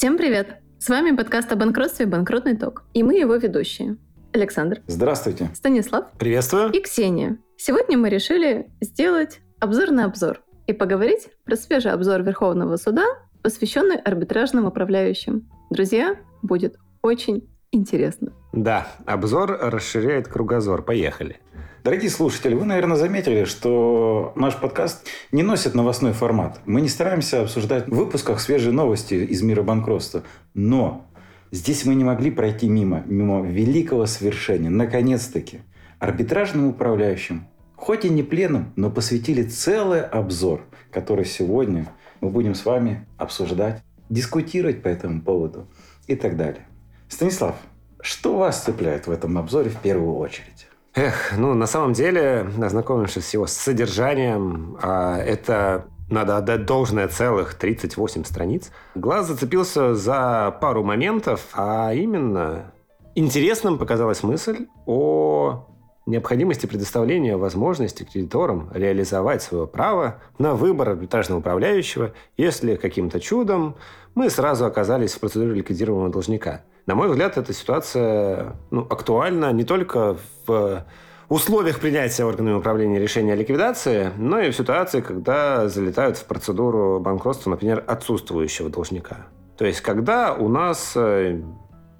Всем привет! С вами подкаст о банкротстве «Банкротный ток». И мы его ведущие. Александр. Здравствуйте. Станислав. Приветствую. И Ксения. Сегодня мы решили сделать обзор на обзор и поговорить про свежий обзор Верховного суда, посвященный арбитражным управляющим. Друзья, будет очень интересно. Да, обзор расширяет кругозор. Поехали. Дорогие слушатели, вы, наверное, заметили, что наш подкаст не носит новостной формат. Мы не стараемся обсуждать в выпусках свежие новости из мира банкротства. Но здесь мы не могли пройти мимо, мимо великого свершения. Наконец-таки арбитражным управляющим, хоть и не пленным, но посвятили целый обзор, который сегодня мы будем с вами обсуждать, дискутировать по этому поводу и так далее. Станислав, что вас цепляет в этом обзоре в первую очередь? Эх, ну, на самом деле, ознакомившись с его содержанием, а, это надо отдать должное целых 38 страниц. Глаз зацепился за пару моментов, а именно интересным показалась мысль о необходимости предоставления возможности кредиторам реализовать свое право на выбор арбитражного управляющего, если каким-то чудом мы сразу оказались в процедуре ликвидируемого должника. На мой взгляд, эта ситуация ну, актуальна не только в условиях принятия органами управления решения о ликвидации, но и в ситуации, когда залетают в процедуру банкротства, например, отсутствующего должника. То есть, когда у нас э,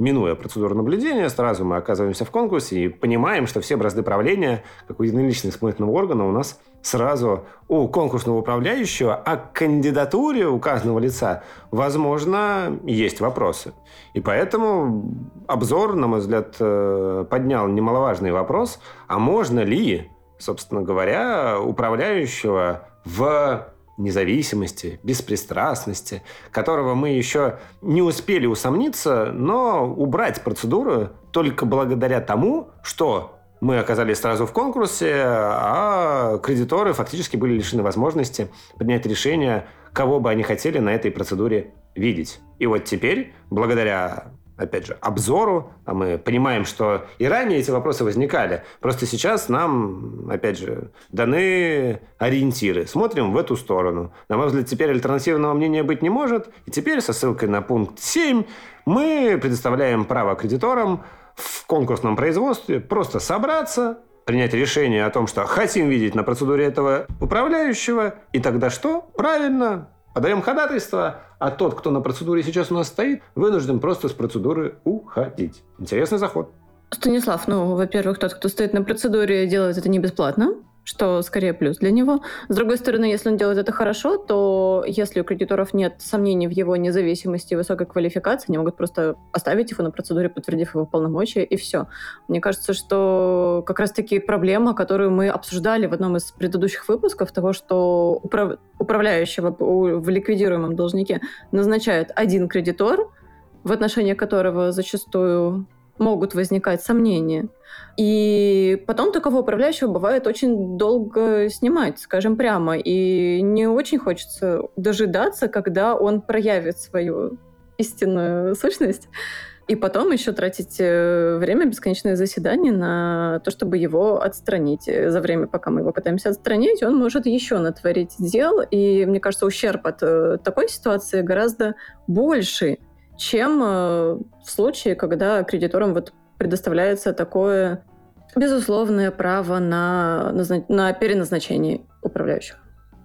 минуя процедуру наблюдения, сразу мы оказываемся в конкурсе и понимаем, что все бразды правления, как у единоличного исполнительного органа, у нас сразу у конкурсного управляющего, а к кандидатуре указанного лица, возможно, есть вопросы. И поэтому обзор, на мой взгляд, э, поднял немаловажный вопрос, а можно ли, собственно говоря, управляющего в независимости, беспристрастности, которого мы еще не успели усомниться, но убрать процедуру только благодаря тому, что мы оказались сразу в конкурсе, а кредиторы фактически были лишены возможности принять решение, кого бы они хотели на этой процедуре видеть. И вот теперь, благодаря опять же, обзору. А мы понимаем, что и ранее эти вопросы возникали. Просто сейчас нам, опять же, даны ориентиры. Смотрим в эту сторону. На мой взгляд, теперь альтернативного мнения быть не может. И теперь со ссылкой на пункт 7 мы предоставляем право кредиторам в конкурсном производстве просто собраться, принять решение о том, что хотим видеть на процедуре этого управляющего, и тогда что? Правильно, подаем ходатайство, а тот, кто на процедуре сейчас у нас стоит, вынужден просто с процедуры уходить. Интересный заход. Станислав, ну, во-первых, тот, кто стоит на процедуре, делает это не бесплатно что скорее плюс для него. С другой стороны, если он делает это хорошо, то если у кредиторов нет сомнений в его независимости и высокой квалификации, они могут просто оставить его на процедуре, подтвердив его полномочия, и все. Мне кажется, что как раз-таки проблема, которую мы обсуждали в одном из предыдущих выпусков, того, что управ... управляющего в ликвидируемом должнике назначает один кредитор, в отношении которого зачастую могут возникать сомнения. И потом такого управляющего бывает очень долго снимать, скажем прямо. И не очень хочется дожидаться, когда он проявит свою истинную сущность. И потом еще тратить э, время, бесконечное заседание на то, чтобы его отстранить. За время, пока мы его пытаемся отстранить, он может еще натворить дел. И мне кажется, ущерб от э, такой ситуации гораздо больший, чем э, в случае, когда кредиторам вот предоставляется такое безусловное право на, на переназначение управляющих.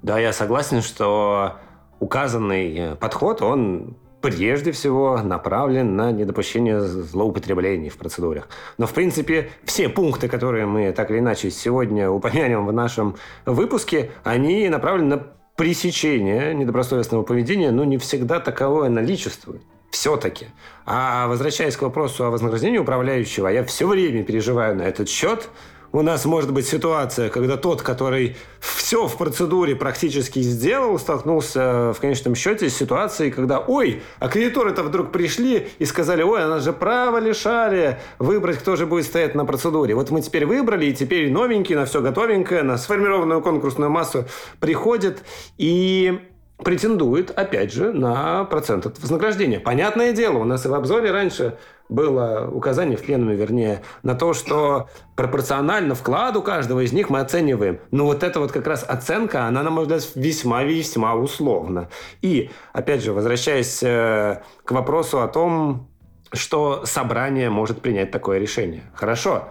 Да, я согласен, что указанный э, подход, он прежде всего направлен на недопущение злоупотреблений в процедурах. Но, в принципе, все пункты, которые мы так или иначе сегодня упомянем в нашем выпуске, они направлены на пресечение недобросовестного поведения, но не всегда таковое наличествует все-таки. А возвращаясь к вопросу о вознаграждении управляющего, я все время переживаю на этот счет. У нас может быть ситуация, когда тот, который все в процедуре практически сделал, столкнулся в конечном счете с ситуацией, когда, ой, а кредиторы-то вдруг пришли и сказали, ой, а нас же право лишали выбрать, кто же будет стоять на процедуре. Вот мы теперь выбрали, и теперь новенький, на все готовенькое, на сформированную конкурсную массу приходит. И претендует, опять же, на процент от вознаграждения. Понятное дело, у нас и в обзоре раньше было указание в пленуме, вернее, на то, что пропорционально вкладу каждого из них мы оцениваем. Но вот эта вот как раз оценка, она, на мой взгляд, весьма-весьма условна. И, опять же, возвращаясь э, к вопросу о том, что собрание может принять такое решение. Хорошо.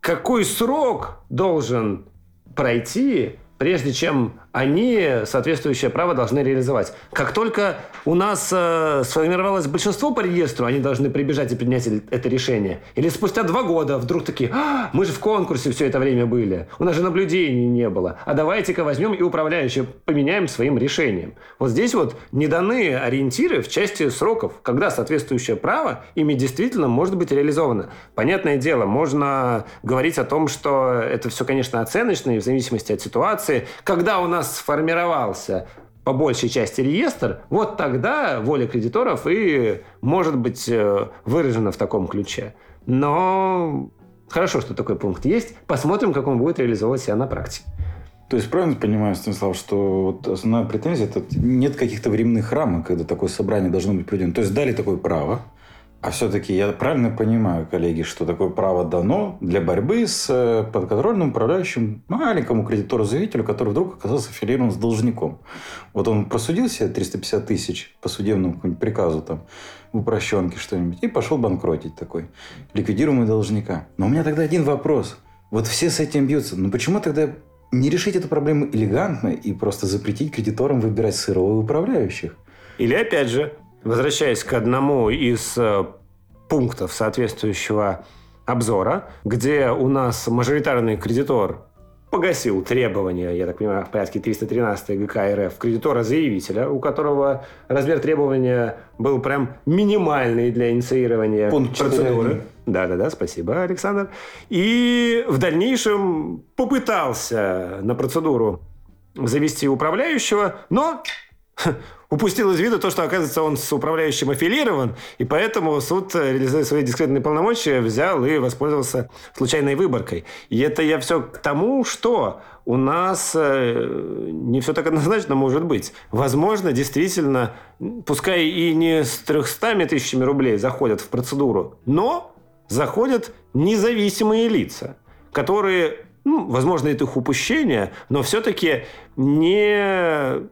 Какой срок должен пройти, прежде чем они соответствующее право должны реализовать. Как только у нас э, сформировалось большинство по реестру, они должны прибежать и принять это решение. Или спустя два года вдруг такие, а, мы же в конкурсе все это время были, у нас же наблюдений не было, а давайте-ка возьмем и управляющие поменяем своим решением. Вот здесь вот не даны ориентиры в части сроков, когда соответствующее право ими действительно может быть реализовано. Понятное дело, можно говорить о том, что это все, конечно, оценочно и в зависимости от ситуации. Когда у нас нас сформировался по большей части реестр, вот тогда воля кредиторов и может быть э, выражена в таком ключе. Но хорошо, что такой пункт есть. Посмотрим, как он будет реализовывать себя на практике. То есть правильно понимаю, Станислав, что вот основная претензия – это нет каких-то временных рамок, когда такое собрание должно быть проведено. То есть дали такое право, а все-таки я правильно понимаю, коллеги, что такое право дано для борьбы с э, подконтрольным управляющим маленькому кредитору-заявителю, который вдруг оказался аффилирован с должником. Вот он просудил себе 350 тысяч по судебному приказу там, в упрощенке что-нибудь, и пошел банкротить такой, ликвидируемый должника. Но у меня тогда один вопрос. Вот все с этим бьются. Но почему тогда не решить эту проблему элегантно и просто запретить кредиторам выбирать сырого управляющих? Или, опять же, возвращаясь к одному из э, пунктов соответствующего обзора, где у нас мажоритарный кредитор погасил требования, я так понимаю, в порядке 313 ГК РФ кредитора-заявителя, у которого размер требования был прям минимальный для инициирования Пункт процедуры. Да-да-да, спасибо, Александр. И в дальнейшем попытался на процедуру завести управляющего, но упустил из виду то, что, оказывается, он с управляющим аффилирован, и поэтому суд, э, реализуя свои дискретные полномочия, взял и воспользовался случайной выборкой. И это я все к тому, что у нас э, не все так однозначно может быть. Возможно, действительно, пускай и не с 300 тысячами рублей заходят в процедуру, но заходят независимые лица, которые ну, возможно, это их упущение, но все-таки не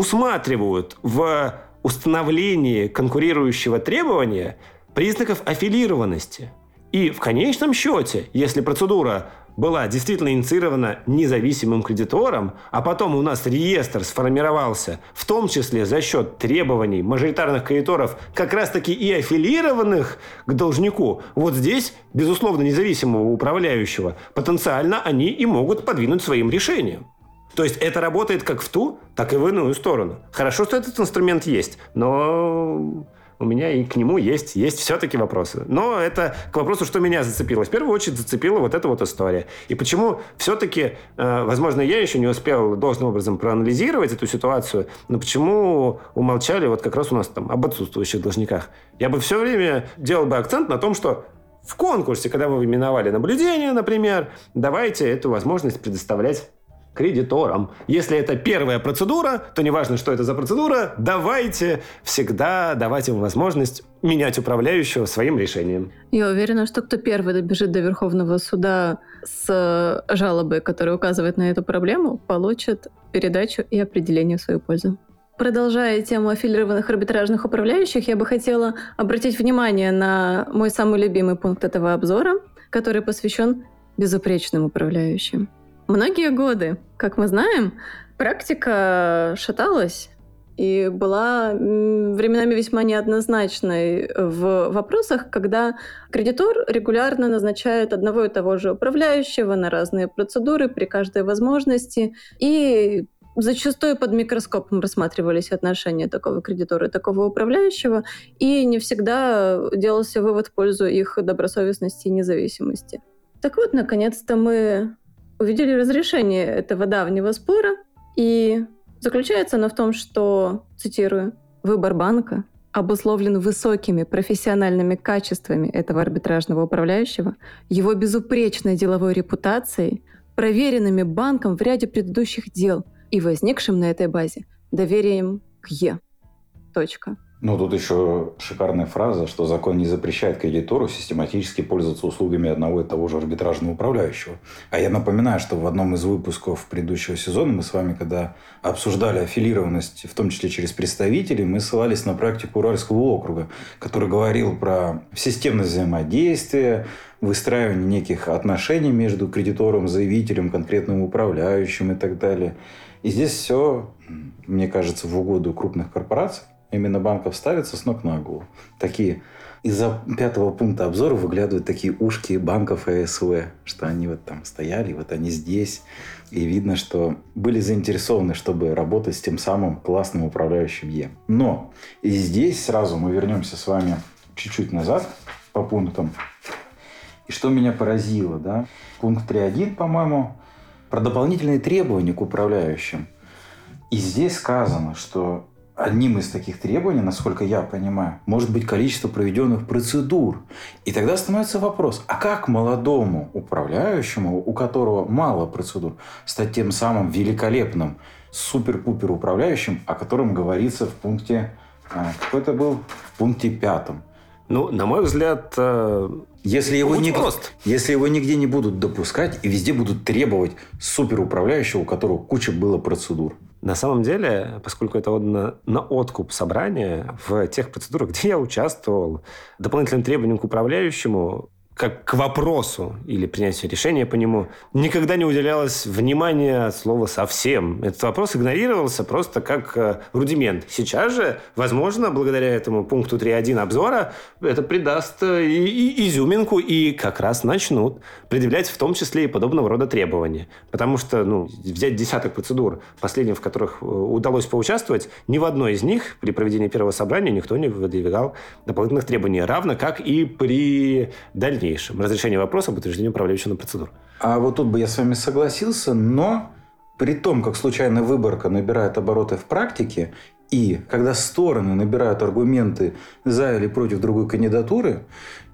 усматривают в установлении конкурирующего требования признаков аффилированности. И в конечном счете, если процедура была действительно инициирована независимым кредитором, а потом у нас реестр сформировался, в том числе за счет требований мажоритарных кредиторов, как раз-таки и аффилированных к должнику, вот здесь, безусловно, независимого управляющего, потенциально они и могут подвинуть своим решением. То есть это работает как в ту, так и в иную сторону. Хорошо, что этот инструмент есть, но у меня и к нему есть, есть все-таки вопросы. Но это к вопросу, что меня зацепило. В первую очередь зацепила вот эта вот история. И почему все-таки, э, возможно, я еще не успел должным образом проанализировать эту ситуацию, но почему умолчали вот как раз у нас там об отсутствующих должниках. Я бы все время делал бы акцент на том, что в конкурсе, когда вы именовали наблюдение, например, давайте эту возможность предоставлять кредиторам. Если это первая процедура, то неважно, что это за процедура, давайте всегда давать им возможность менять управляющего своим решением. Я уверена, что кто первый добежит до Верховного суда с жалобой, которая указывает на эту проблему, получит передачу и определение в свою пользу. Продолжая тему аффилированных арбитражных управляющих, я бы хотела обратить внимание на мой самый любимый пункт этого обзора, который посвящен безупречным управляющим. Многие годы, как мы знаем, практика шаталась и была временами весьма неоднозначной в вопросах, когда кредитор регулярно назначает одного и того же управляющего на разные процедуры при каждой возможности, и зачастую под микроскопом рассматривались отношения такого кредитора и такого управляющего, и не всегда делался вывод в пользу их добросовестности и независимости. Так вот, наконец-то мы увидели разрешение этого давнего спора, и заключается оно в том, что, цитирую, «выбор банка обусловлен высокими профессиональными качествами этого арбитражного управляющего, его безупречной деловой репутацией, проверенными банком в ряде предыдущих дел и возникшим на этой базе доверием к Е. Точка. Ну, тут еще шикарная фраза, что закон не запрещает кредитору систематически пользоваться услугами одного и того же арбитражного управляющего. А я напоминаю, что в одном из выпусков предыдущего сезона мы с вами, когда обсуждали аффилированность, в том числе через представителей, мы ссылались на практику Уральского округа, который говорил про системность взаимодействия, выстраивание неких отношений между кредитором, заявителем, конкретным управляющим и так далее. И здесь все, мне кажется, в угоду крупных корпораций именно банков ставится с ног на голову. Такие из-за пятого пункта обзора выглядывают такие ушки банков АСВ, что они вот там стояли, вот они здесь. И видно, что были заинтересованы, чтобы работать с тем самым классным управляющим Е. Но и здесь сразу мы вернемся с вами чуть-чуть назад по пунктам. И что меня поразило, да? Пункт 3.1, по-моему, про дополнительные требования к управляющим. И здесь сказано, что одним из таких требований, насколько я понимаю, может быть количество проведенных процедур. И тогда становится вопрос, а как молодому управляющему, у которого мало процедур, стать тем самым великолепным супер-пупер управляющим, о котором говорится в пункте, а, какой это был, в пункте пятом. Ну, на мой взгляд, э, если его, не, прост. если его нигде не будут допускать и везде будут требовать суперуправляющего, у которого куча было процедур. На самом деле, поскольку это отдано на откуп собрания, в тех процедурах, где я участвовал, дополнительным требованием к управляющему как к вопросу или принятию решения по нему, никогда не уделялось внимания от слова совсем. Этот вопрос игнорировался просто как э, рудимент. Сейчас же, возможно, благодаря этому пункту 3.1 обзора, это придаст э, и, и изюминку и как раз начнут предъявлять в том числе и подобного рода требования. Потому что, ну, взять десяток процедур, последних в которых э, удалось поучаствовать, ни в одной из них при проведении первого собрания никто не выдвигал дополнительных требований, равно как и при дальнейшем дальнейшем разрешение вопроса об утверждении управляющего процедур. А вот тут бы я с вами согласился, но при том, как случайная выборка набирает обороты в практике, и когда стороны набирают аргументы за или против другой кандидатуры,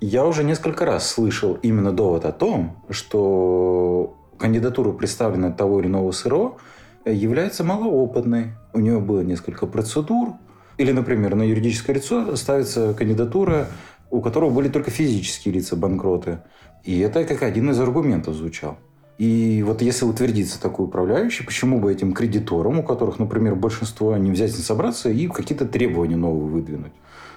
я уже несколько раз слышал именно довод о том, что кандидатура, представленная того или иного СРО, является малоопытной. У нее было несколько процедур. Или, например, на юридическое лицо ставится кандидатура у которого были только физические лица банкроты. И это как один из аргументов звучал. И вот если утвердится такой управляющий, почему бы этим кредиторам, у которых, например, большинство, не взять не собраться и какие-то требования новые выдвинуть?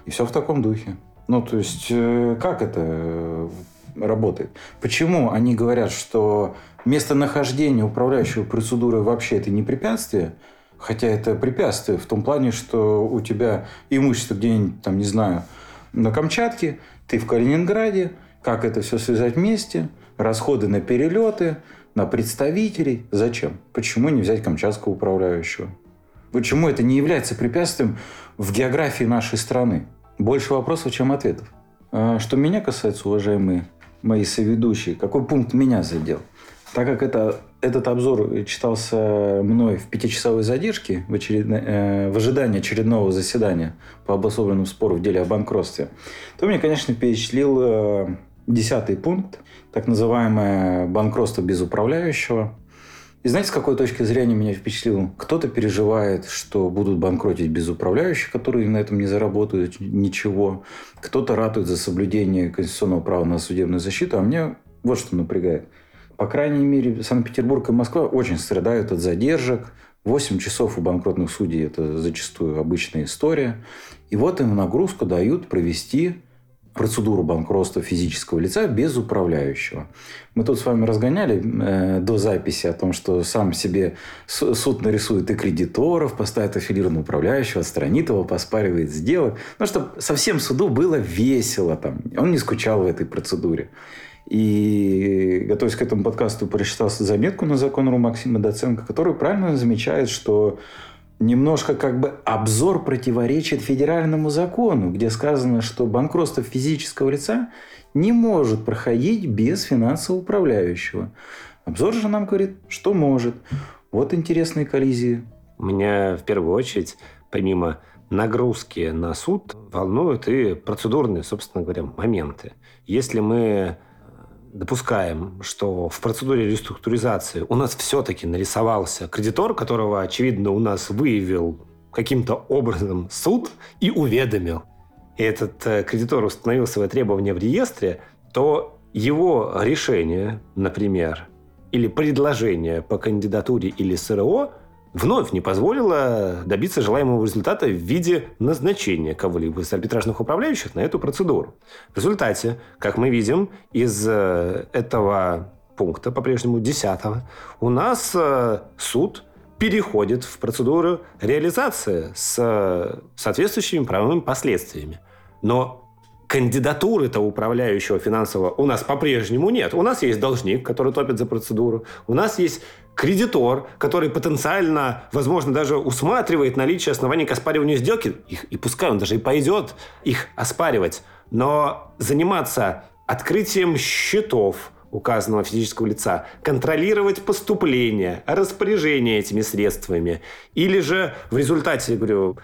И все в таком духе. Ну, то есть, э, как это э, работает? Почему они говорят, что местонахождение управляющего процедуры вообще это не препятствие, хотя это препятствие в том плане, что у тебя имущество где-нибудь, там, не знаю, на Камчатке, ты в Калининграде, как это все связать вместе, расходы на перелеты, на представителей. Зачем? Почему не взять камчатского управляющего? Почему это не является препятствием в географии нашей страны? Больше вопросов, чем ответов. А что меня касается, уважаемые мои соведущие, какой пункт меня задел? Так как это этот обзор читался мной в пятичасовой задержке в, очередно, э, в ожидании очередного заседания по обособленному спору в деле о банкротстве, то мне, конечно, впечатлил э, десятый пункт, так называемое банкротство без управляющего. И знаете, с какой точки зрения меня впечатлило? Кто-то переживает, что будут банкротить без управляющих, которые на этом не заработают ничего. Кто-то ратует за соблюдение конституционного права на судебную защиту. А мне вот что напрягает – по крайней мере, Санкт-Петербург и Москва очень страдают от задержек. 8 часов у банкротных судей – это зачастую обычная история. И вот им нагрузку дают провести процедуру банкротства физического лица без управляющего. Мы тут с вами разгоняли э, до записи о том, что сам себе суд нарисует и кредиторов, поставит аффилированного управляющего, отстранит его, поспаривает сделок. Ну, чтобы совсем суду было весело. Там. Он не скучал в этой процедуре. И, готовясь к этому подкасту, прочитал заметку на закон.ру Максима Доценко, который правильно замечает, что немножко как бы обзор противоречит федеральному закону, где сказано, что банкротство физического лица не может проходить без финансового управляющего. Обзор же нам говорит, что может. Вот интересные коллизии. Меня в первую очередь, помимо нагрузки на суд, волнуют и процедурные, собственно говоря, моменты. Если мы допускаем, что в процедуре реструктуризации у нас все-таки нарисовался кредитор, которого, очевидно, у нас выявил каким-то образом суд и уведомил, и этот э, кредитор установил свои требования в реестре, то его решение, например, или предложение по кандидатуре или СРО вновь не позволило добиться желаемого результата в виде назначения кого-либо из арбитражных управляющих на эту процедуру. В результате, как мы видим из э, этого пункта, по-прежнему 10 у нас э, суд переходит в процедуру реализации с соответствующими правовыми последствиями. Но кандидатуры-то управляющего финансового у нас по-прежнему нет. У нас есть должник, который топит за процедуру. У нас есть кредитор, который потенциально, возможно, даже усматривает наличие оснований к оспариванию сделки. Их, и пускай он даже и пойдет их оспаривать. Но заниматься открытием счетов, указанного физического лица, контролировать поступление, распоряжение этими средствами, или же в результате, говорю,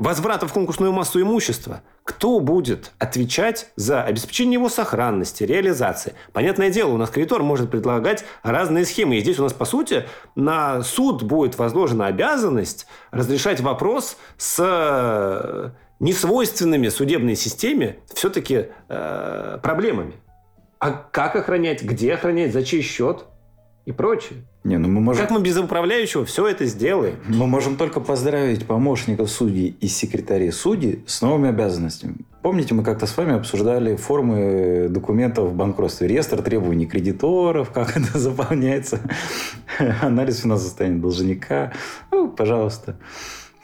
возврата в конкурсную массу имущества, кто будет отвечать за обеспечение его сохранности, реализации? Понятное дело, у нас кредитор может предлагать разные схемы. И здесь у нас, по сути, на суд будет возложена обязанность разрешать вопрос с э, несвойственными судебной системе все-таки э, проблемами. А как охранять, где охранять, за чей счет и прочее. Не, ну мы можем... Как мы без управляющего все это сделаем? Мы можем только поздравить помощников судей и секретарей судей с новыми обязанностями. Помните, мы как-то с вами обсуждали формы документов в банкротстве, реестр требований кредиторов, как это заполняется, анализ финансового состояния должника. Ну, пожалуйста.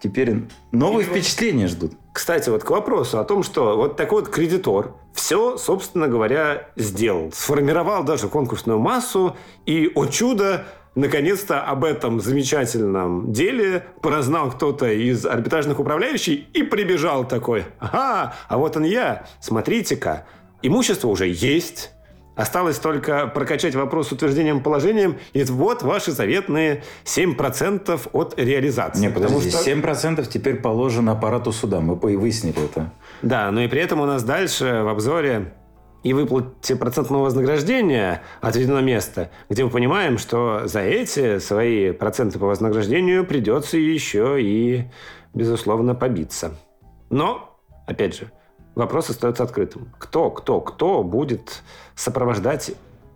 Теперь новые и впечатления ждут. Кстати, вот к вопросу о том, что вот такой вот кредитор все, собственно говоря, сделал. Сформировал даже конкурсную массу, и, о чудо, наконец-то об этом замечательном деле прознал кто-то из арбитражных управляющих и прибежал такой. Ага, а вот он я. Смотрите-ка, имущество уже есть, Осталось только прокачать вопрос с утверждением положением, и вот ваши заветные 7% от реализации. Не, подожди, что... 7% теперь положено аппарату суда. Мы выяснили это. Да, но и при этом у нас дальше в обзоре и выплате процентного вознаграждения отведено место, где мы понимаем, что за эти свои проценты по вознаграждению придется еще и, безусловно, побиться. Но, опять же, вопрос остается открытым. Кто, кто, кто будет сопровождать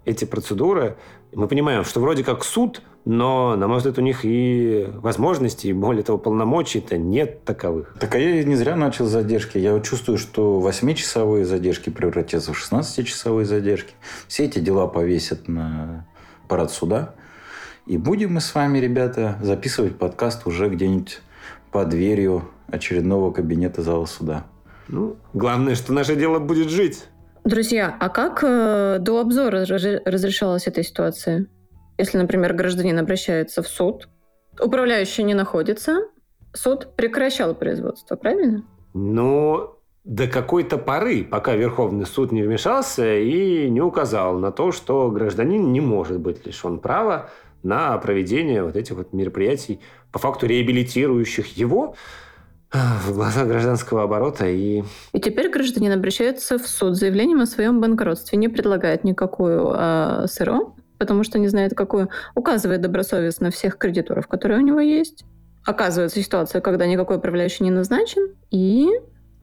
эти процедуры? Мы понимаем, что вроде как суд, но, на мой взгляд, у них и возможностей, и более того, полномочий-то нет таковых. Так а я не зря начал задержки. Я вот чувствую, что 8-часовые задержки превратятся в 16-часовые задержки. Все эти дела повесят на парад суда. И будем мы с вами, ребята, записывать подкаст уже где-нибудь под дверью очередного кабинета зала суда. Ну, главное, что наше дело будет жить. Друзья, а как э, до обзора разрешалась эта ситуация? Если, например, гражданин обращается в суд, управляющий не находится, суд прекращал производство, правильно? Ну, до какой-то поры, пока Верховный суд не вмешался и не указал на то, что гражданин не может быть лишен права на проведение вот этих вот мероприятий, по факту реабилитирующих его, в глазах гражданского оборота и... И теперь гражданин обращается в суд с заявлением о своем банкротстве, не предлагает никакую э, СРО, потому что не знает какую, указывает добросовестно всех кредиторов, которые у него есть. Оказывается ситуация, когда никакой управляющий не назначен, и...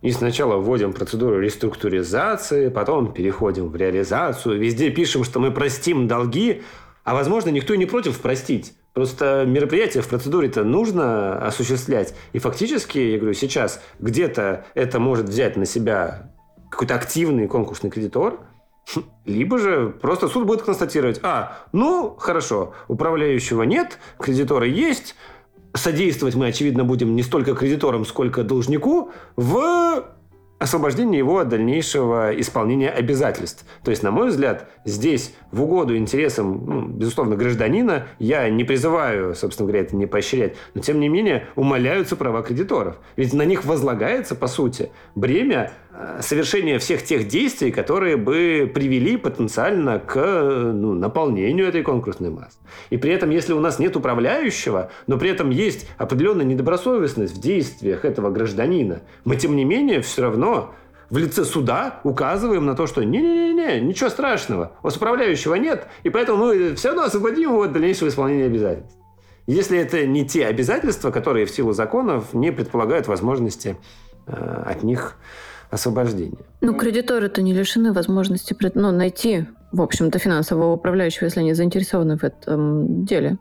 И сначала вводим процедуру реструктуризации, потом переходим в реализацию, везде пишем, что мы простим долги, а возможно никто и не против простить. Просто мероприятие в процедуре-то нужно осуществлять. И фактически, я говорю, сейчас где-то это может взять на себя какой-то активный конкурсный кредитор, либо же просто суд будет констатировать, а, ну, хорошо, управляющего нет, кредиторы есть, содействовать мы, очевидно, будем не столько кредиторам, сколько должнику в освобождение его от дальнейшего исполнения обязательств. То есть, на мой взгляд, здесь в угоду интересам, ну, безусловно, гражданина, я не призываю, собственно говоря, это не поощрять, но, тем не менее, умаляются права кредиторов. Ведь на них возлагается, по сути, бремя Э, совершения всех тех действий, которые бы привели потенциально к ну, наполнению этой конкурсной массы. И при этом, если у нас нет управляющего, но при этом есть определенная недобросовестность в действиях этого гражданина, мы, тем не менее, все равно в лице суда указываем на то, что не-не-не, ничего страшного, у вас управляющего нет, и поэтому мы все равно освободим его от дальнейшего исполнения обязательств. если это не те обязательства, которые в силу законов не предполагают возможности э, от них освобождения. Ну, кредиторы-то не лишены возможности ну, найти, в общем-то, финансового управляющего, если они заинтересованы в этом деле.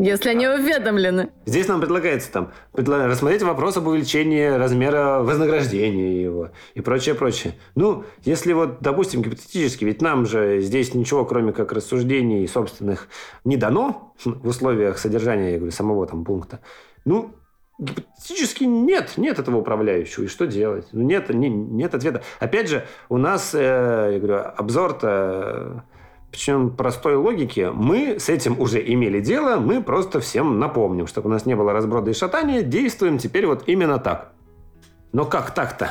Если они уведомлены. Здесь нам предлагается там рассмотреть вопрос об увеличении размера вознаграждения его и прочее, прочее. Ну, если вот, допустим, гипотетически, ведь нам же здесь ничего, кроме как рассуждений собственных, не дано в условиях содержания, я говорю, самого там пункта. Ну, гипотетически нет, нет этого управляющего. И что делать? Ну, нет, не, нет ответа. Опять же, у нас, э, я говорю, обзор-то причем простой логики. Мы с этим уже имели дело, мы просто всем напомним, чтобы у нас не было разброда и шатания, действуем теперь вот именно так. Но как так-то?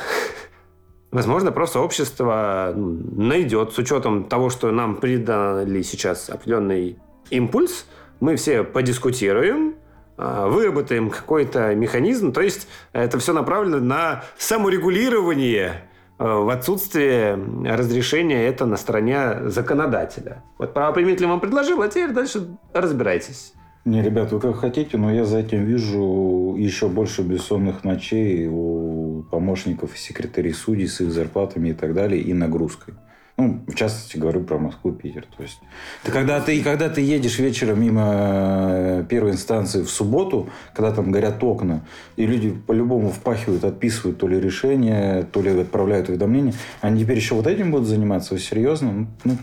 Возможно, просто общество найдет, с учетом того, что нам придали сейчас определенный импульс, мы все подискутируем, а, выработаем какой-то механизм. То есть это все направлено на саморегулирование Э, в отсутствие разрешения это на стороне законодателя. Вот правоприменитель вам предложил, а теперь дальше разбирайтесь. Не, ребят, вы как хотите, но я за этим вижу еще больше бессонных ночей у помощников и секретарей судей с их зарплатами и так далее, и нагрузкой. Ну, в частности, говорю про Москву, Питер. То есть, ты когда ты, когда ты едешь вечером мимо э, первой инстанции в субботу, когда там горят окна, и люди по-любому впахивают, отписывают то ли решение, то ли отправляют уведомления, они теперь еще вот этим будут заниматься? Вы серьезно? Ну, ну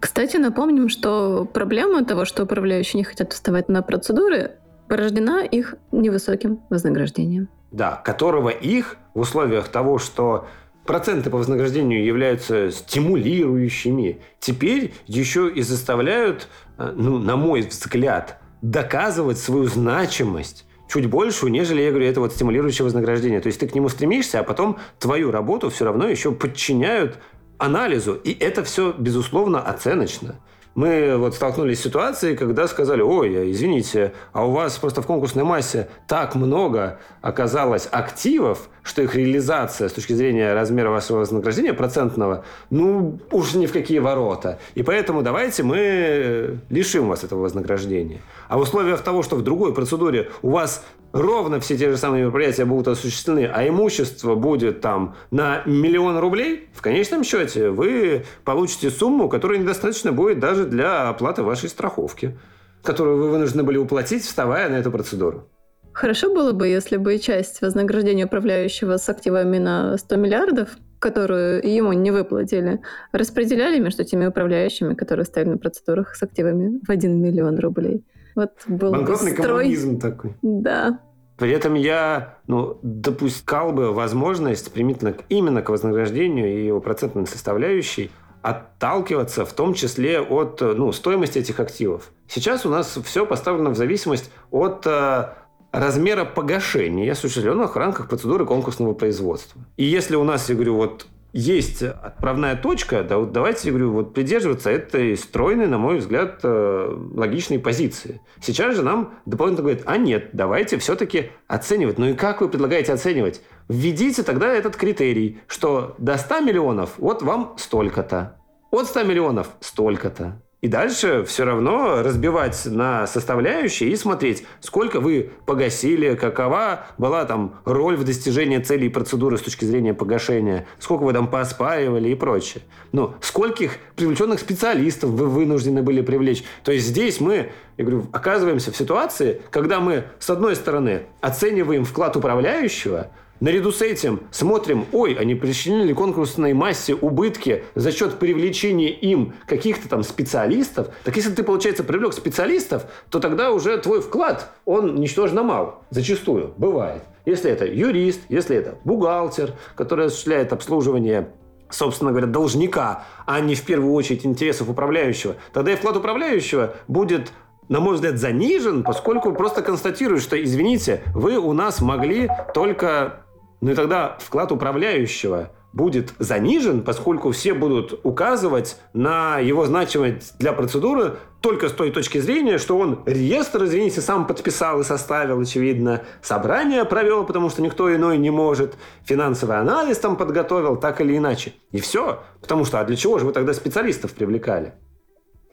кстати, напомним, что проблема того, что управляющие не хотят вставать на процедуры, порождена их невысоким вознаграждением. Да, которого их в условиях того, что проценты по вознаграждению являются стимулирующими, теперь еще и заставляют, э, ну, на мой взгляд, доказывать свою значимость чуть большую, нежели, я говорю, это вот стимулирующее вознаграждение. То есть ты к нему стремишься, а потом твою работу все равно еще подчиняют анализу. И это все, безусловно, оценочно мы вот столкнулись с ситуацией, когда сказали, ой, извините, а у вас просто в конкурсной массе так много оказалось активов, что их реализация с точки зрения размера вашего вознаграждения процентного, ну, уж ни в какие ворота. И поэтому давайте мы лишим вас этого вознаграждения. А в условиях того, что в другой процедуре у вас ровно все те же самые мероприятия будут осуществлены, а имущество будет там на миллион рублей, в конечном счете вы получите сумму, которая недостаточно будет даже для оплаты вашей страховки, которую вы вынуждены были уплатить, вставая на эту процедуру. Хорошо было бы, если бы часть вознаграждения управляющего с активами на 100 миллиардов, которую ему не выплатили, распределяли между теми управляющими, которые стояли на процедурах с активами в 1 миллион рублей. Вот был Банкротный строй. коммунизм такой. Да. При этом я ну, допускал бы возможность примитивно именно к вознаграждению и его процентной составляющей отталкиваться в том числе от ну, стоимости этих активов. Сейчас у нас все поставлено в зависимость от э, размера погашения, осуществленных в рамках процедуры конкурсного производства. И если у нас, я говорю, вот есть отправная точка, да, вот давайте, я говорю, вот придерживаться этой стройной, на мой взгляд, э, логичной позиции. Сейчас же нам дополнительно говорят, а нет, давайте все-таки оценивать. Ну и как вы предлагаете оценивать? Введите тогда этот критерий, что до 100 миллионов вот вам столько-то. От 100 миллионов столько-то. И дальше все равно разбивать на составляющие и смотреть, сколько вы погасили, какова была там роль в достижении целей процедуры с точки зрения погашения, сколько вы там поспаивали и прочее. Ну, скольких привлеченных специалистов вы вынуждены были привлечь. То есть здесь мы, я говорю, оказываемся в ситуации, когда мы, с одной стороны, оцениваем вклад управляющего, Наряду с этим смотрим, ой, они причинили конкурсной массе убытки за счет привлечения им каких-то там специалистов. Так если ты, получается, привлек специалистов, то тогда уже твой вклад, он ничтожно мал. Зачастую. Бывает. Если это юрист, если это бухгалтер, который осуществляет обслуживание собственно говоря, должника, а не в первую очередь интересов управляющего, тогда и вклад управляющего будет на мой взгляд, занижен, поскольку просто констатируют, что, извините, вы у нас могли только ну и тогда вклад управляющего будет занижен, поскольку все будут указывать на его значимость для процедуры только с той точки зрения, что он реестр, извините, сам подписал и составил, очевидно, собрание провел, потому что никто иной не может, финансовый анализ там подготовил, так или иначе. И все. Потому что, а для чего же вы тогда специалистов привлекали?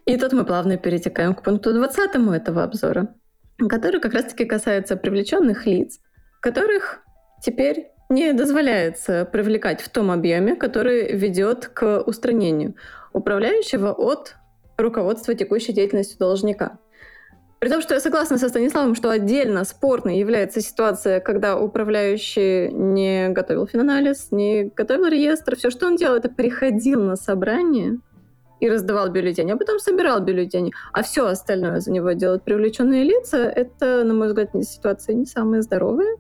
И тут мы плавно перетекаем к пункту 20 этого обзора. который как раз-таки касается привлеченных лиц, которых теперь не дозволяется привлекать в том объеме, который ведет к устранению управляющего от руководства текущей деятельностью должника. При том, что я согласна со Станиславом, что отдельно спорной является ситуация, когда управляющий не готовил финанализ, не готовил реестр. Все, что он делал, это приходил на собрание и раздавал бюллетени, а потом собирал бюллетени. А все остальное за него делают привлеченные лица. Это, на мой взгляд, ситуация не самая здоровая.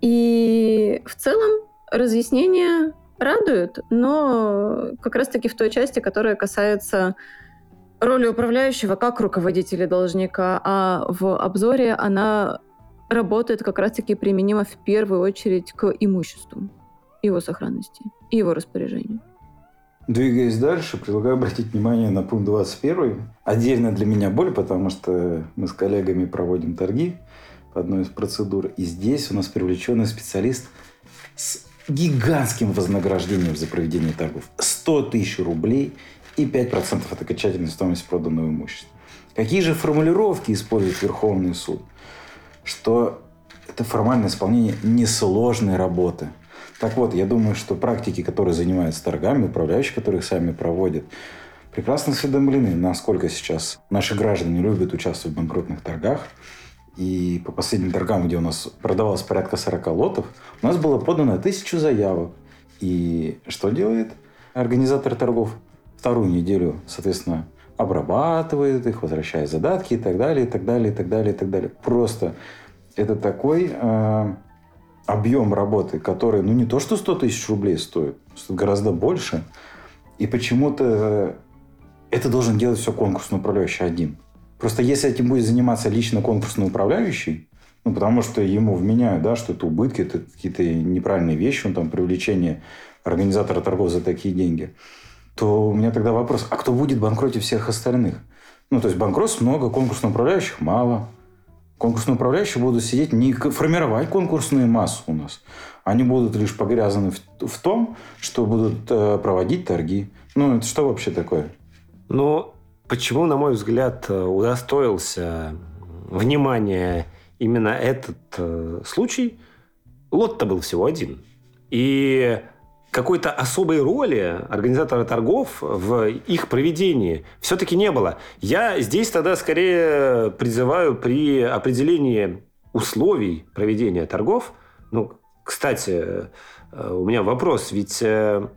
И в целом разъяснения радуют, но как раз-таки в той части, которая касается роли управляющего как руководителя должника, а в обзоре она работает как раз-таки применима в первую очередь к имуществу, его сохранности и его распоряжению. Двигаясь дальше, предлагаю обратить внимание на пункт 21. Отдельно для меня боль, потому что мы с коллегами проводим торги одной из процедур. И здесь у нас привлеченный специалист с гигантским вознаграждением за проведение торгов. 100 тысяч рублей и 5% от окончательной стоимости проданного имущества. Какие же формулировки использует Верховный суд? Что это формальное исполнение несложной работы. Так вот, я думаю, что практики, которые занимаются торгами, управляющие, которые их сами проводят, прекрасно осведомлены, насколько сейчас наши граждане любят участвовать в банкротных торгах. И по последним торгам, где у нас продавалось порядка 40 лотов, у нас было подано тысячу заявок. И что делает организатор торгов? вторую неделю, соответственно, обрабатывает их, возвращает задатки и так далее, и так далее, и так далее, и так далее. Просто это такой э, объем работы, который, ну, не то, что 100 тысяч рублей стоит, стоит гораздо больше. И почему-то это должен делать все конкурсный управляющий один. Просто если этим будет заниматься лично конкурсный управляющий, ну, потому что ему вменяют, да, что это убытки, это какие-то неправильные вещи, он там привлечение организатора торгов за такие деньги – то у меня тогда вопрос, а кто будет банкротить всех остальных? Ну, то есть банкротств много, конкурсных управляющих мало. Конкурсные управляющие будут сидеть, не формировать конкурсную массу у нас. Они будут лишь погрязаны в, в том, что будут э, проводить торги. Ну, это что вообще такое? Ну, почему, на мой взгляд, э, удостоился внимания именно этот э, случай? Лот-то был всего один. И какой-то особой роли организатора торгов в их проведении все-таки не было. Я здесь тогда скорее призываю при определении условий проведения торгов. Ну, кстати, э, у меня вопрос, ведь э,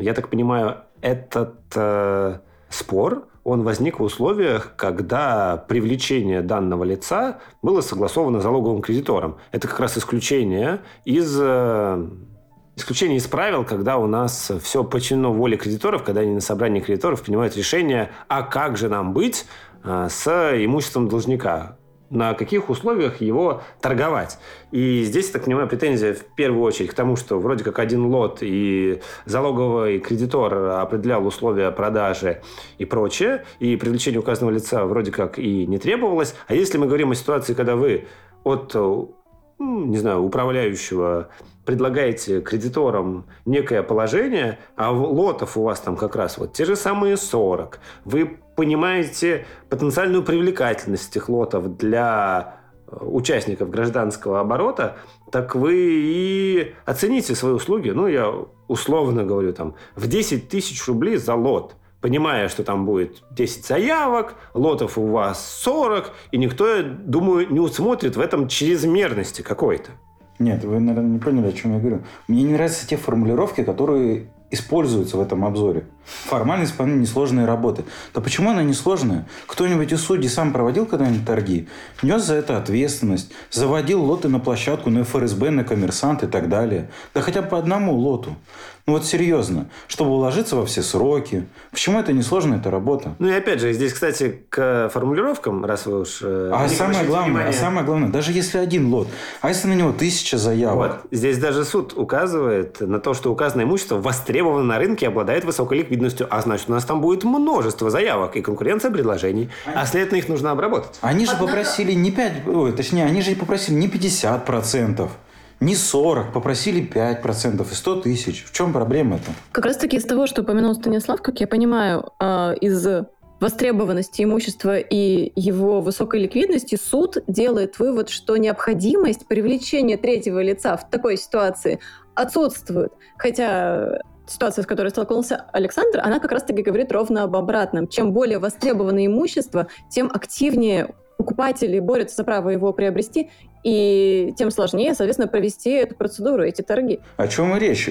я так понимаю, этот э, спор, он возник в условиях, когда привлечение данного лица было согласовано залоговым кредитором. Это как раз исключение из исключение из правил, когда у нас все подчинено воле кредиторов, когда они на собрании кредиторов принимают решение, а как же нам быть а, с имуществом должника, на каких условиях его торговать. И здесь, так понимаю, претензия в первую очередь к тому, что вроде как один лот и залоговый кредитор определял условия продажи и прочее, и привлечение указанного лица вроде как и не требовалось. А если мы говорим о ситуации, когда вы от не знаю, управляющего предлагаете кредиторам некое положение, а лотов у вас там как раз вот те же самые 40. Вы понимаете потенциальную привлекательность этих лотов для э, участников гражданского оборота, так вы и оцените свои услуги, ну, я условно говорю, там, в 10 тысяч рублей за лот – понимая, что там будет 10 заявок, лотов у вас 40, и никто, я думаю, не усмотрит в этом чрезмерности какой-то. Нет, вы, наверное, не поняли, о чем я говорю. Мне не нравятся те формулировки, которые используются в этом обзоре. Формально исполнение несложной работы. Да почему она несложная? Кто-нибудь из судей сам проводил когда-нибудь торги? Нес за это ответственность. Заводил лоты на площадку, на ФРСБ, на коммерсант и так далее. Да хотя бы по одному лоту. Ну вот серьезно, чтобы уложиться во все сроки. Почему это несложная эта работа? Ну и опять же, здесь, кстати, к формулировкам, раз вы уж... Э, а самое главное, а самое главное, даже если один лот, а если на него тысяча заявок? Вот, здесь даже суд указывает на то, что указанное имущество востребовано на рынке и обладает высокой ликвидностью, а значит, у нас там будет множество заявок и конкуренция предложений, они... а следовательно, их нужно обработать. Они же попросили не 5, ой, точнее, они же попросили не 50%, не 40, попросили 5% и 100 тысяч. В чем проблема-то? Как раз таки из того, что упомянул Станислав, как я понимаю, а, из востребованности имущества и его высокой ликвидности, суд делает вывод, что необходимость привлечения третьего лица в такой ситуации отсутствует. Хотя ситуация, с которой столкнулся Александр, она как раз-таки говорит ровно об обратном. Чем более востребованное имущество, тем активнее покупатели борются за право его приобрести, и тем сложнее, соответственно, провести эту процедуру, эти торги. О чем и речь?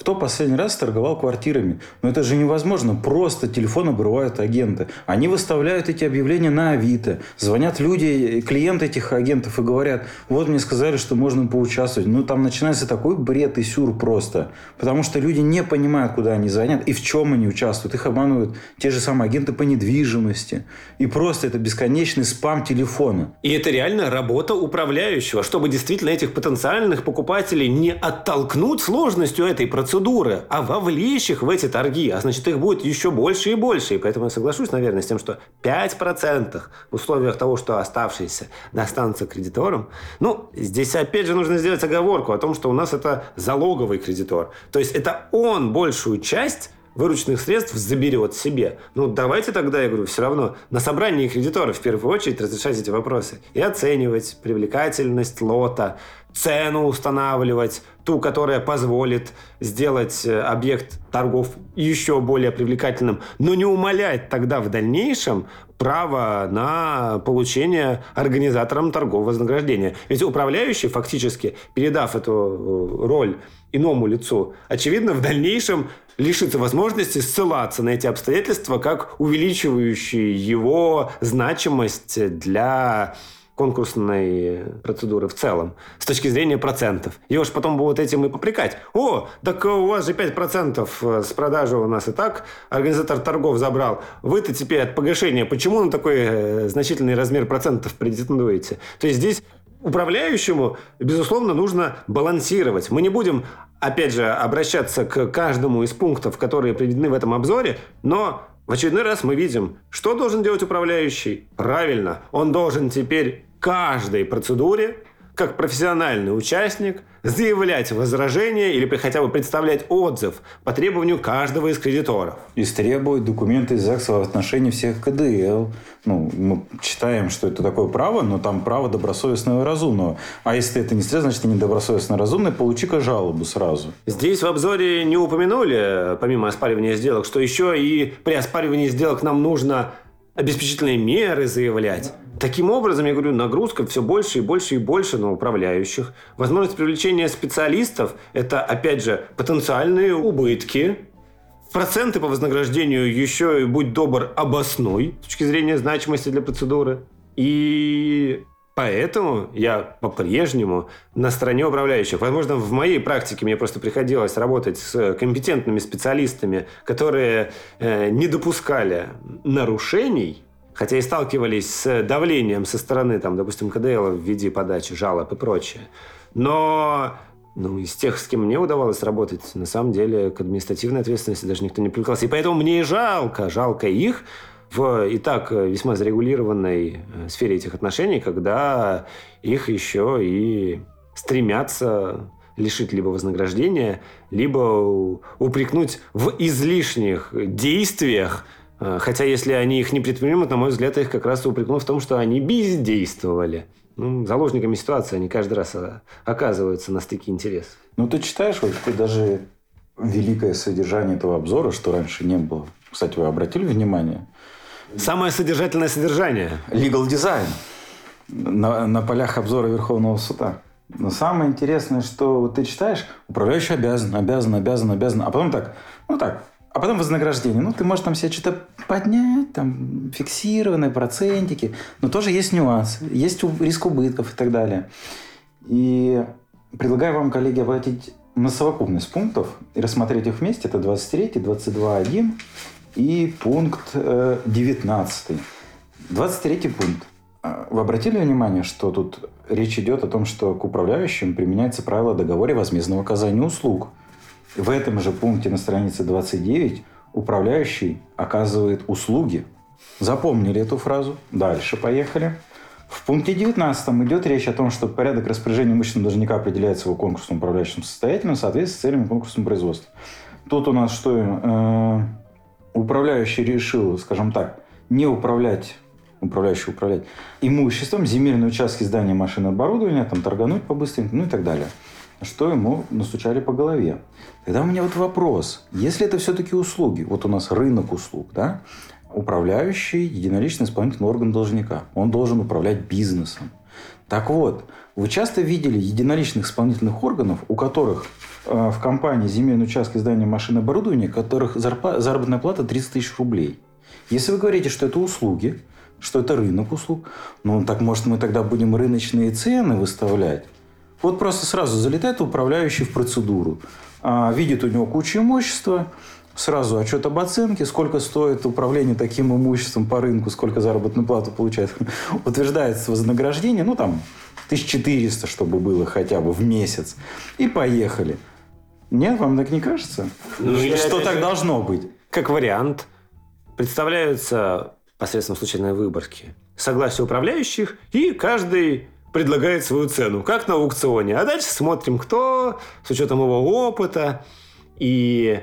Кто последний раз торговал квартирами? Ну, это же невозможно. Просто телефон обрывают агенты. Они выставляют эти объявления на Авито. Звонят люди, клиенты этих агентов и говорят, вот мне сказали, что можно поучаствовать. Ну, там начинается такой бред и сюр просто. Потому что люди не понимают, куда они звонят и в чем они участвуют. Их обманывают те же самые агенты по недвижимости. И просто это бесконечный спам телефона. И это реально работа управляющего управляющего, чтобы действительно этих потенциальных покупателей не оттолкнуть сложностью этой процедуры, а вовлечь их в эти торги. А значит, их будет еще больше и больше. И поэтому я соглашусь, наверное, с тем, что 5% в условиях того, что оставшиеся достанутся кредиторам. Ну, здесь опять же нужно сделать оговорку о том, что у нас это залоговый кредитор. То есть это он большую часть вырученных средств заберет себе. Ну, давайте тогда, я говорю, все равно на собрании кредиторов в первую очередь разрешать эти вопросы и оценивать привлекательность лота, цену устанавливать, ту, которая позволит сделать э, объект торгов еще более привлекательным, но не умалять тогда в дальнейшем право на получение организаторам торгов вознаграждения. Ведь управляющий фактически, передав эту э, роль иному лицу, очевидно, в дальнейшем лишится возможности ссылаться на эти обстоятельства как увеличивающие его значимость для конкурсной процедуры в целом, с точки зрения процентов. Его же потом будут этим и попрекать. О, так у вас же 5% с продажи у нас и так организатор торгов забрал. Вы-то теперь от погашения, почему на такой э, значительный размер процентов претендуете? То есть здесь управляющему, безусловно, нужно балансировать. Мы не будем, опять же, обращаться к каждому из пунктов, которые приведены в этом обзоре, но в очередной раз мы видим, что должен делать управляющий. Правильно, он должен теперь каждой процедуре как профессиональный участник заявлять возражение или хотя бы представлять отзыв по требованию каждого из кредиторов. Истребовать документы из ЗАГСа в отношении всех КДЛ. Ну, мы читаем, что это такое право, но там право добросовестного и разумного. А если это не стресс, значит, ты недобросовестно разумный, получи-ка жалобу сразу. Здесь в обзоре не упомянули, помимо оспаривания сделок, что еще и при оспаривании сделок нам нужно обеспечительные меры заявлять. Таким образом, я говорю, нагрузка все больше и больше и больше на управляющих. Возможность привлечения специалистов – это, опять же, потенциальные убытки. Проценты по вознаграждению еще и, будь добр, обосной с точки зрения значимости для процедуры. И Поэтому я по-прежнему на стороне управляющих. Возможно, в моей практике мне просто приходилось работать с компетентными специалистами, которые э, не допускали нарушений, хотя и сталкивались с давлением со стороны, там, допустим, КДЛ в виде подачи жалоб и прочее. Но ну, из тех, с кем мне удавалось работать, на самом деле к административной ответственности даже никто не привлекался. И поэтому мне и жалко, жалко их, в и так весьма зарегулированной э, сфере этих отношений, когда их еще и стремятся лишить либо вознаграждения, либо упрекнуть в излишних действиях, э, хотя если они их не предпримут, на мой взгляд, их как раз упрекнут в том, что они бездействовали. Ну, заложниками ситуации они каждый раз э, оказываются на стыке интересов. Ну, ты читаешь вот ты даже великое содержание этого обзора, что раньше не было. Кстати, вы обратили внимание? Самое содержательное содержание. Legal design на, на полях обзора Верховного суда. Но самое интересное, что вот ты читаешь, управляющий обязан, обязан, обязан, обязан, а потом так, ну так, а потом вознаграждение. Ну, ты можешь там себе что-то поднять, там, фиксированные процентики, но тоже есть нюанс, есть риск убытков и так далее. И предлагаю вам, коллеги, обратить на совокупность пунктов и рассмотреть их вместе. Это 23, 22.1 и пункт 19. Э, 23 пункт. А, вы обратили внимание, что тут речь идет о том, что к управляющим применяется правило договора возмездного оказания услуг. В этом же пункте на странице 29 управляющий оказывает услуги. Запомнили эту фразу? Дальше поехали. В пункте 19 идет речь о том, что порядок распоряжения имуществом должника определяется его конкурсным управляющим состоятельным в соответствии с целями конкурсного производства. Тут у нас что? Э, управляющий решил, скажем так, не управлять управляющий управлять имуществом, земельные участки, здания, машины, оборудования, там торгануть по-быстренькому, ну и так далее. Что ему настучали по голове. Тогда у меня вот вопрос. Если это все-таки услуги, вот у нас рынок услуг, да, управляющий единоличный исполнительный орган должника. Он должен управлять бизнесом. Так вот, вы часто видели единоличных исполнительных органов, у которых э, в компании земельный участок здания машины оборудования, которых заработная плата 30 тысяч рублей. Если вы говорите, что это услуги, что это рынок услуг. Ну, так может мы тогда будем рыночные цены выставлять? Вот просто сразу залетает управляющий в процедуру. А, видит у него кучу имущества, сразу отчет об оценке, сколько стоит управление таким имуществом по рынку, сколько заработную плату получает. Утверждается вознаграждение, ну, там, 1400, чтобы было хотя бы в месяц. И поехали. Нет, вам так не кажется? Ну, что так должно быть? Как вариант. Представляются посредством случайной выборки. Согласие управляющих, и каждый предлагает свою цену, как на аукционе. А дальше смотрим, кто с учетом его опыта и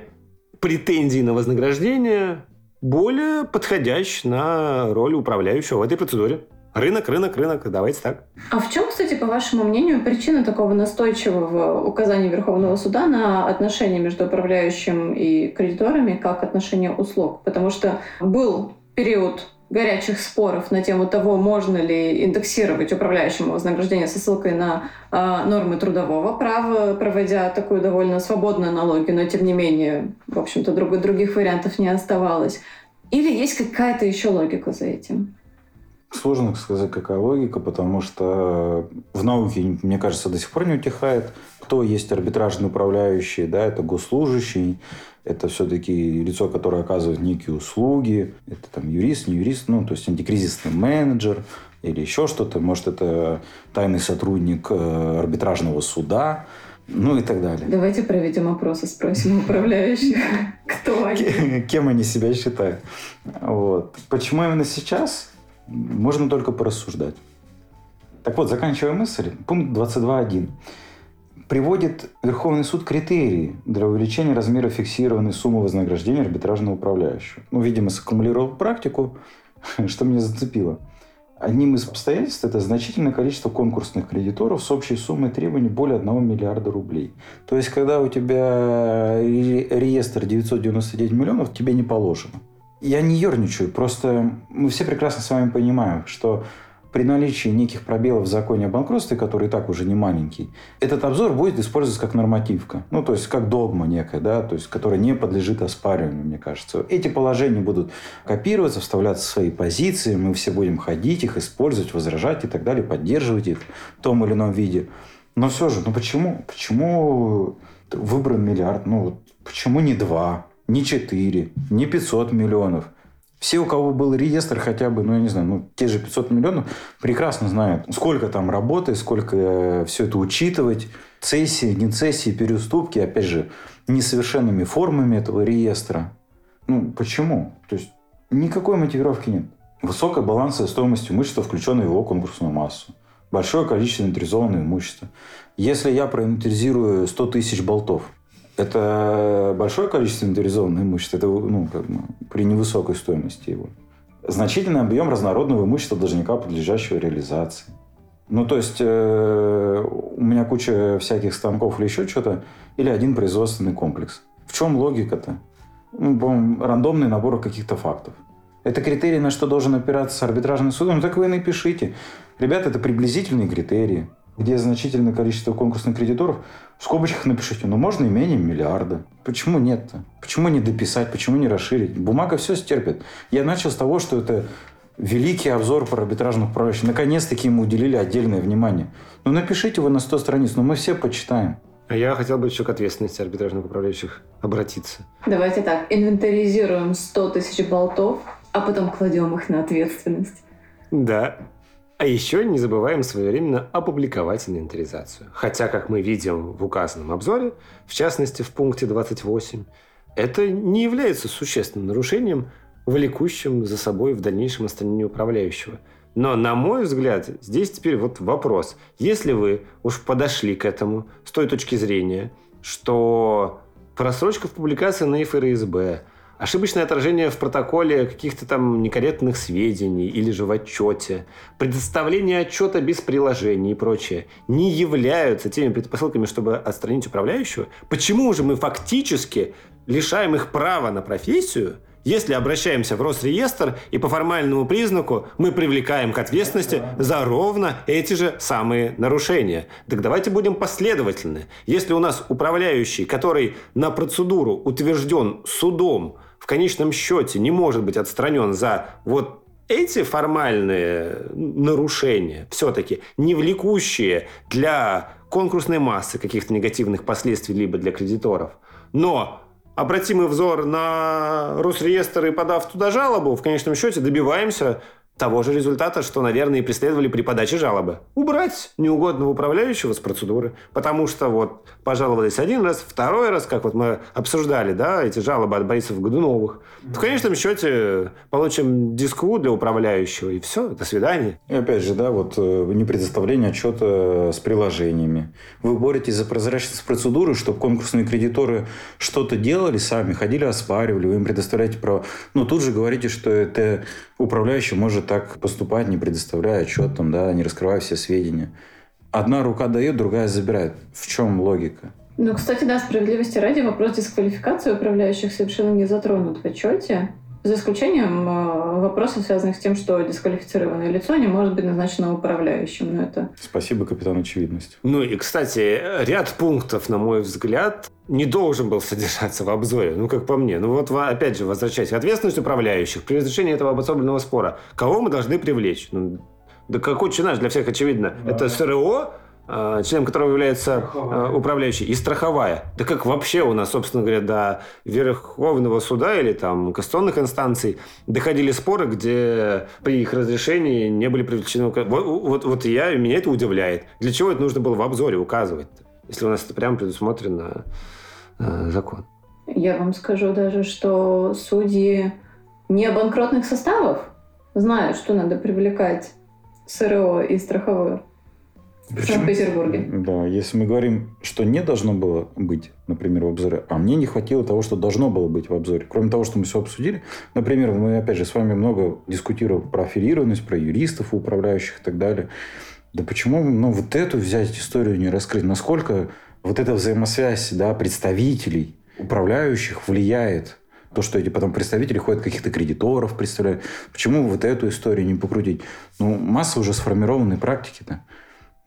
претензий на вознаграждение более подходящий на роль управляющего в этой процедуре. Рынок, рынок, рынок. Давайте так. А в чем, кстати, по вашему мнению, причина такого настойчивого указания Верховного суда на отношения между управляющим и кредиторами как отношения услуг? Потому что был период горячих споров на тему того, можно ли индексировать управляющему вознаграждение со ссылкой на э, нормы трудового права, проводя такую довольно свободную аналогию, но тем не менее, в общем-то, друг, других вариантов не оставалось. Или есть какая-то еще логика за этим? Сложно сказать, какая логика, потому что в науке, мне кажется, до сих пор не утихает, кто есть арбитражный управляющий, да, это госслужащий, это все-таки лицо, которое оказывает некие услуги, это там юрист, не юрист, ну, то есть антикризисный менеджер или еще что-то, может, это тайный сотрудник э, арбитражного суда, ну и так далее. Давайте проведем опрос и спросим управляющих, кто они. Кем они себя считают. Вот. Почему именно сейчас? Можно только порассуждать. Так вот, заканчивая мысль, пункт 22.1 приводит Верховный суд критерии для увеличения размера фиксированной суммы вознаграждения арбитражного управляющего. Ну, видимо, саккумулировал практику, что меня зацепило. Одним из обстоятельств это значительное количество конкурсных кредиторов с общей суммой требований более 1 миллиарда рублей. То есть, когда у тебя реестр 999 миллионов, тебе не положено. Я не ерничаю, просто мы все прекрасно с вами понимаем, что при наличии неких пробелов в законе о банкротстве, который и так уже не маленький, этот обзор будет использоваться как нормативка. Ну, то есть, как догма некая, да, то есть, которая не подлежит оспариванию, мне кажется. Эти положения будут копироваться, вставляться в свои позиции, мы все будем ходить, их использовать, возражать и так далее, поддерживать их в том или ином виде. Но все же, ну почему? Почему выбран миллиард? Ну, почему не два, не четыре, не 500 миллионов? Все, у кого был реестр хотя бы, ну, я не знаю, ну, те же 500 миллионов, прекрасно знают, сколько там работы, сколько э, все это учитывать, цессии, не цессии, переуступки, опять же, несовершенными формами этого реестра. Ну, почему? То есть, никакой мотивировки нет. Высокая балансовая стоимость имущества, включенная в его конкурсную массу. Большое количество инвентаризованного имущества. Если я проинвентаризирую 100 тысяч болтов, это большое количество инвентаризованного имущества, это ну, как бы, при невысокой стоимости его. Значительный объем разнородного имущества должника, подлежащего реализации. Ну, то есть, э, у меня куча всяких станков или еще что-то, или один производственный комплекс. В чем логика-то? Ну, рандомный набор каких-то фактов. Это критерий, на что должен опираться арбитражный суд. Ну, так вы и напишите. Ребята, это приблизительные критерии где значительное количество конкурсных кредиторов, в скобочках напишите, ну можно и менее миллиарда. Почему нет-то? Почему не дописать? Почему не расширить? Бумага все стерпит. Я начал с того, что это великий обзор по арбитражных управляющих. Наконец-таки ему уделили отдельное внимание. Ну напишите его на 100 страниц, но мы все почитаем. А я хотел бы еще к ответственности арбитражных управляющих обратиться. Давайте так, инвентаризируем 100 тысяч болтов, а потом кладем их на ответственность. Да, а еще не забываем своевременно опубликовать инвентаризацию. Хотя, как мы видим в указанном обзоре, в частности в пункте 28, это не является существенным нарушением, влекущим за собой в дальнейшем отстранение управляющего. Но, на мой взгляд, здесь теперь вот вопрос. Если вы уж подошли к этому с той точки зрения, что просрочка в публикации на ФРСБ, ошибочное отражение в протоколе каких-то там некорректных сведений или же в отчете, предоставление отчета без приложений и прочее не являются теми предпосылками, чтобы отстранить управляющего, почему же мы фактически лишаем их права на профессию, если обращаемся в Росреестр и по формальному признаку мы привлекаем к ответственности за ровно эти же самые нарушения. Так давайте будем последовательны. Если у нас управляющий, который на процедуру утвержден судом, в конечном счете не может быть отстранен за вот эти формальные нарушения, все-таки не влекущие для конкурсной массы каких-то негативных последствий либо для кредиторов, но обратимый взор на Росреестр и подав туда жалобу, в конечном счете добиваемся того же результата, что, наверное, и преследовали при подаче жалобы. Убрать неугодного управляющего с процедуры. Потому что вот пожаловались один раз, второй раз, как вот мы обсуждали, да, эти жалобы от Борисов Годуновых. В конечном счете получим диску для управляющего, и все, до свидания. И опять же, да, вот э, не предоставление отчета с приложениями. Вы боретесь за прозрачность процедуры, чтобы конкурсные кредиторы что-то делали сами, ходили, оспаривали, вы им предоставляете право. Но тут же говорите, что это управляющий может так поступать, не предоставляя отчет, там, да, не раскрывая все сведения. Одна рука дает, другая забирает. В чем логика? Ну, кстати, да, справедливости ради, вопрос дисквалификации управляющих совершенно не затронут в отчете. За исключением э, вопросов, связанных с тем, что дисквалифицированное лицо не может быть назначено управляющим. Но это... Спасибо, капитан очевидность. Ну и, кстати, ряд пунктов, на мой взгляд, не должен был содержаться в обзоре. Ну, как по мне. Ну, вот, опять же, возвращаясь к ответственности управляющих при разрешении этого обособленного спора. Кого мы должны привлечь? Ну, да какой чинаж для всех очевидно. Да. Это СРО, членом которого является страховая. управляющий, и страховая. Да как вообще у нас, собственно говоря, до Верховного суда или там кассационных инстанций доходили споры, где при их разрешении не были привлечены... Вот, вот, вот я, меня это удивляет. Для чего это нужно было в обзоре указывать, если у нас это прямо предусмотрено э, закон? Я вам скажу даже, что судьи не банкротных составов знают, что надо привлекать СРО и страховую. В Санкт-Петербурге. Да, если мы говорим, что не должно было быть, например, в обзоре, а мне не хватило того, что должно было быть в обзоре. Кроме того, что мы все обсудили, например, мы, опять же, с вами много дискутировали про аффилированность, про юристов, управляющих и так далее. Да почему ну, вот эту взять историю не раскрыть? Насколько вот эта взаимосвязь да, представителей, управляющих влияет то, что эти потом представители ходят каких-то кредиторов, представляют. Почему вот эту историю не покрутить? Ну, масса уже сформированной практики-то.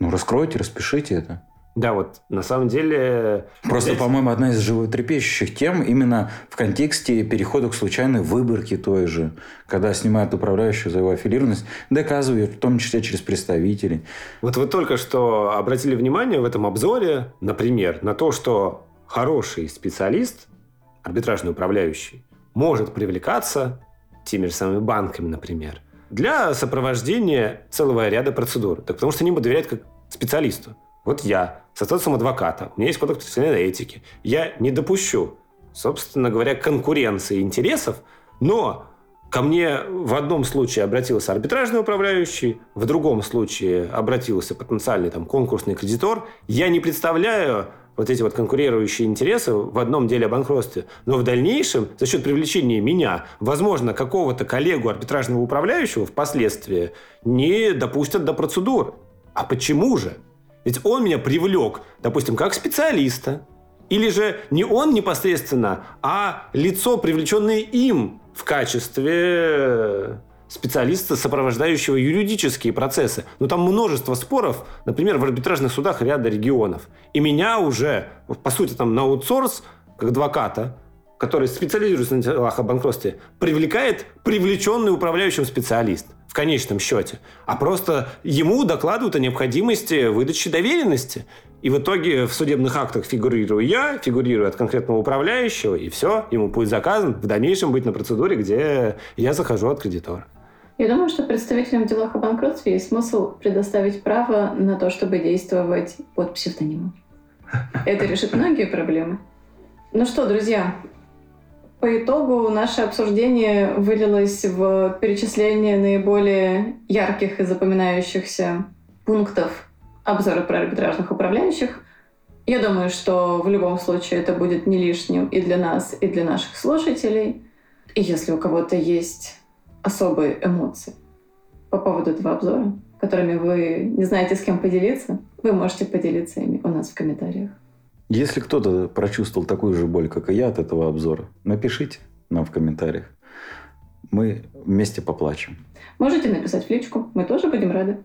Ну, раскройте, распишите это. Да, вот на самом деле... Просто, здесь... по-моему, одна из животрепещущих тем именно в контексте перехода к случайной выборке той же. Когда снимают управляющего за его аффилированность, доказывают, в том числе через представителей. Вот вы только что обратили внимание в этом обзоре, например, на то, что хороший специалист, арбитражный управляющий, может привлекаться теми же самыми банками, например, для сопровождения целого ряда процедур. Так потому что они ему доверяют как специалисту. Вот я, со статусом адвоката, у меня есть кодекс профессиональной этики. Я не допущу, собственно говоря, конкуренции интересов, но ко мне в одном случае обратился арбитражный управляющий, в другом случае обратился потенциальный там, конкурсный кредитор. Я не представляю вот эти вот конкурирующие интересы в одном деле о банкротстве. Но в дальнейшем, за счет привлечения меня, возможно, какого-то коллегу арбитражного управляющего впоследствии не допустят до процедуры. А почему же? Ведь он меня привлек, допустим, как специалиста. Или же не он непосредственно, а лицо, привлеченное им в качестве специалиста, сопровождающего юридические процессы. Но там множество споров, например, в арбитражных судах ряда регионов. И меня уже, по сути, там на аутсорс, как адвоката, который специализируется на делах о банкротстве, привлекает привлеченный управляющим специалист в конечном счете, а просто ему докладывают о необходимости выдачи доверенности. И в итоге в судебных актах фигурирую я, фигурирую от конкретного управляющего, и все, ему будет заказан в дальнейшем быть на процедуре, где я захожу от кредитора. Я думаю, что представителям в делах о банкротстве есть смысл предоставить право на то, чтобы действовать под псевдонимом. Это решит многие проблемы. Ну что, друзья, по итогу наше обсуждение вылилось в перечисление наиболее ярких и запоминающихся пунктов обзора про арбитражных управляющих. Я думаю, что в любом случае это будет не лишним и для нас, и для наших слушателей – И если у кого-то есть особые эмоции по поводу этого обзора, которыми вы не знаете, с кем поделиться, вы можете поделиться ими у нас в комментариях. Если кто-то прочувствовал такую же боль, как и я от этого обзора, напишите нам в комментариях. Мы вместе поплачем. Можете написать в личку, мы тоже будем рады.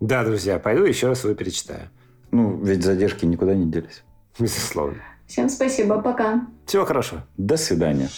Да, друзья, пойду еще раз его перечитаю. Ну, ведь задержки никуда не делись. Безусловно. Всем спасибо, пока. Всего хорошего. До свидания.